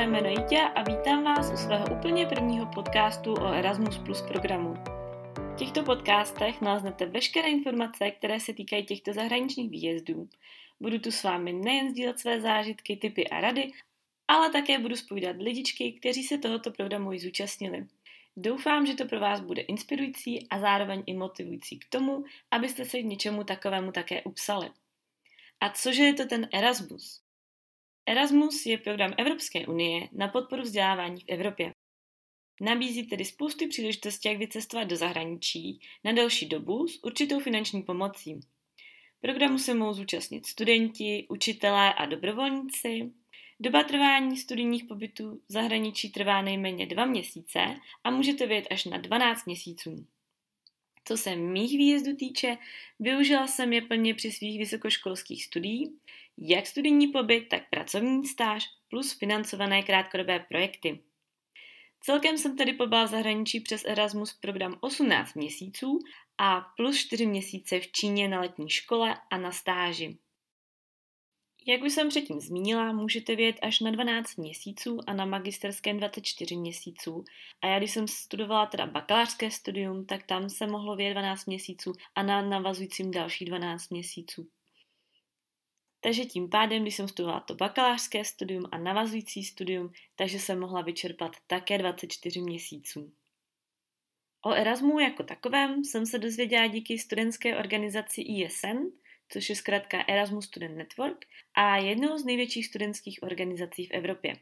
jméno Jitě a vítám vás u svého úplně prvního podcastu o Erasmus Plus programu. V těchto podcastech naleznete veškeré informace, které se týkají těchto zahraničních výjezdů. Budu tu s vámi nejen sdílet své zážitky, typy a rady, ale také budu spovídat lidičky, kteří se tohoto programu i zúčastnili. Doufám, že to pro vás bude inspirující a zároveň i motivující k tomu, abyste se k něčemu takovému také upsali. A cože je to ten Erasmus? Erasmus je program Evropské unie na podporu vzdělávání v Evropě. Nabízí tedy spousty příležitostí, jak vycestovat do zahraničí na delší dobu s určitou finanční pomocí. Programu se mohou zúčastnit studenti, učitelé a dobrovolníci. Doba trvání studijních pobytů v zahraničí trvá nejméně dva měsíce a můžete vyjet až na 12 měsíců. Co se mých výjezdů týče, využila jsem je plně při svých vysokoškolských studiích, jak studijní pobyt, tak pracovní stáž plus financované krátkodobé projekty. Celkem jsem tedy pobyla v zahraničí přes Erasmus program 18 měsíců a plus 4 měsíce v Číně na letní škole a na stáži. Jak už jsem předtím zmínila, můžete vědět až na 12 měsíců a na magisterském 24 měsíců. A já když jsem studovala teda bakalářské studium, tak tam se mohlo vědět 12 měsíců a na navazujícím další 12 měsíců. Takže tím pádem, když jsem studovala to bakalářské studium a navazující studium, takže jsem mohla vyčerpat také 24 měsíců. O Erasmu jako takovém jsem se dozvěděla díky studentské organizaci ISN, což je zkrátka Erasmus Student Network a jednou z největších studentských organizací v Evropě.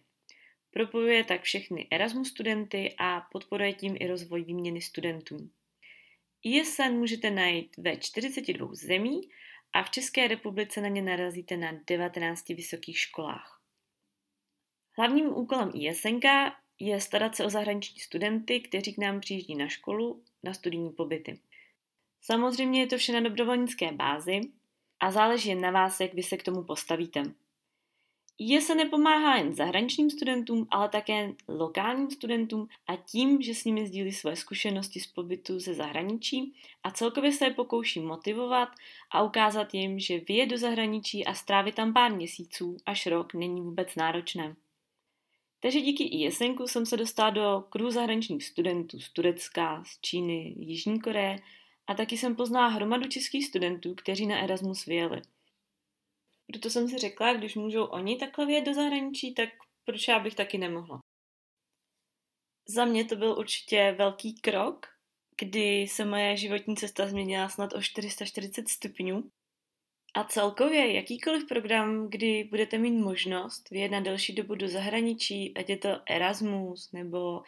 Propojuje tak všechny Erasmus studenty a podporuje tím i rozvoj výměny studentů. ISN můžete najít ve 42 zemí a v České republice na ně narazíte na 19 vysokých školách. Hlavním úkolem ISNK je starat se o zahraniční studenty, kteří k nám přijíždí na školu na studijní pobyty. Samozřejmě je to vše na dobrovolnické bázi a záleží jen na vás, jak vy se k tomu postavíte. Je se nepomáhá jen zahraničním studentům, ale také lokálním studentům a tím, že s nimi sdílí své zkušenosti z pobytu ze zahraničí a celkově se je pokouší motivovat a ukázat jim, že vyjet do zahraničí a strávit tam pár měsíců až rok není vůbec náročné. Takže díky ISNku jsem se dostala do kruhu zahraničních studentů z Turecka, z Číny, Jižní Koreje a taky jsem poznala hromadu českých studentů, kteří na Erasmus vyjeli – proto jsem si řekla, když můžou oni takhle vyjet do zahraničí, tak proč já bych taky nemohla. Za mě to byl určitě velký krok, kdy se moje životní cesta změnila snad o 440 stupňů. A celkově jakýkoliv program, kdy budete mít možnost vyjet na delší dobu do zahraničí, ať je to Erasmus nebo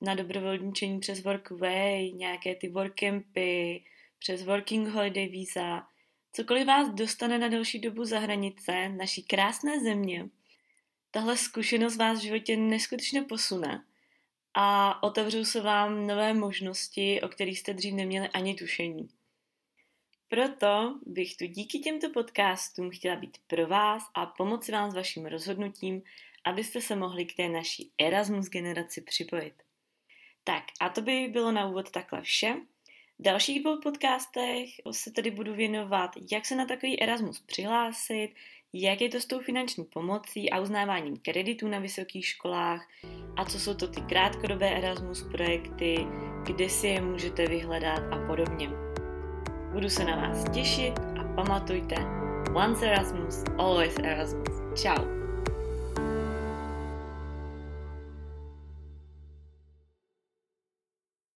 na dobrovolničení přes Workway, nějaké ty workcampy, přes Working Holiday Visa, Cokoliv vás dostane na delší dobu za hranice naší krásné země, tahle zkušenost vás v životě neskutečně posune a otevřou se vám nové možnosti, o kterých jste dřív neměli ani tušení. Proto bych tu díky těmto podcastům chtěla být pro vás a pomoci vám s vaším rozhodnutím, abyste se mohli k té naší Erasmus generaci připojit. Tak a to by bylo na úvod takhle vše. V dalších dvou podcastech se tedy budu věnovat, jak se na takový Erasmus přihlásit, jak je to s tou finanční pomocí a uznáváním kreditů na vysokých školách a co jsou to ty krátkodobé Erasmus projekty, kde si je můžete vyhledat a podobně. Budu se na vás těšit a pamatujte, once Erasmus, always Erasmus. Ciao.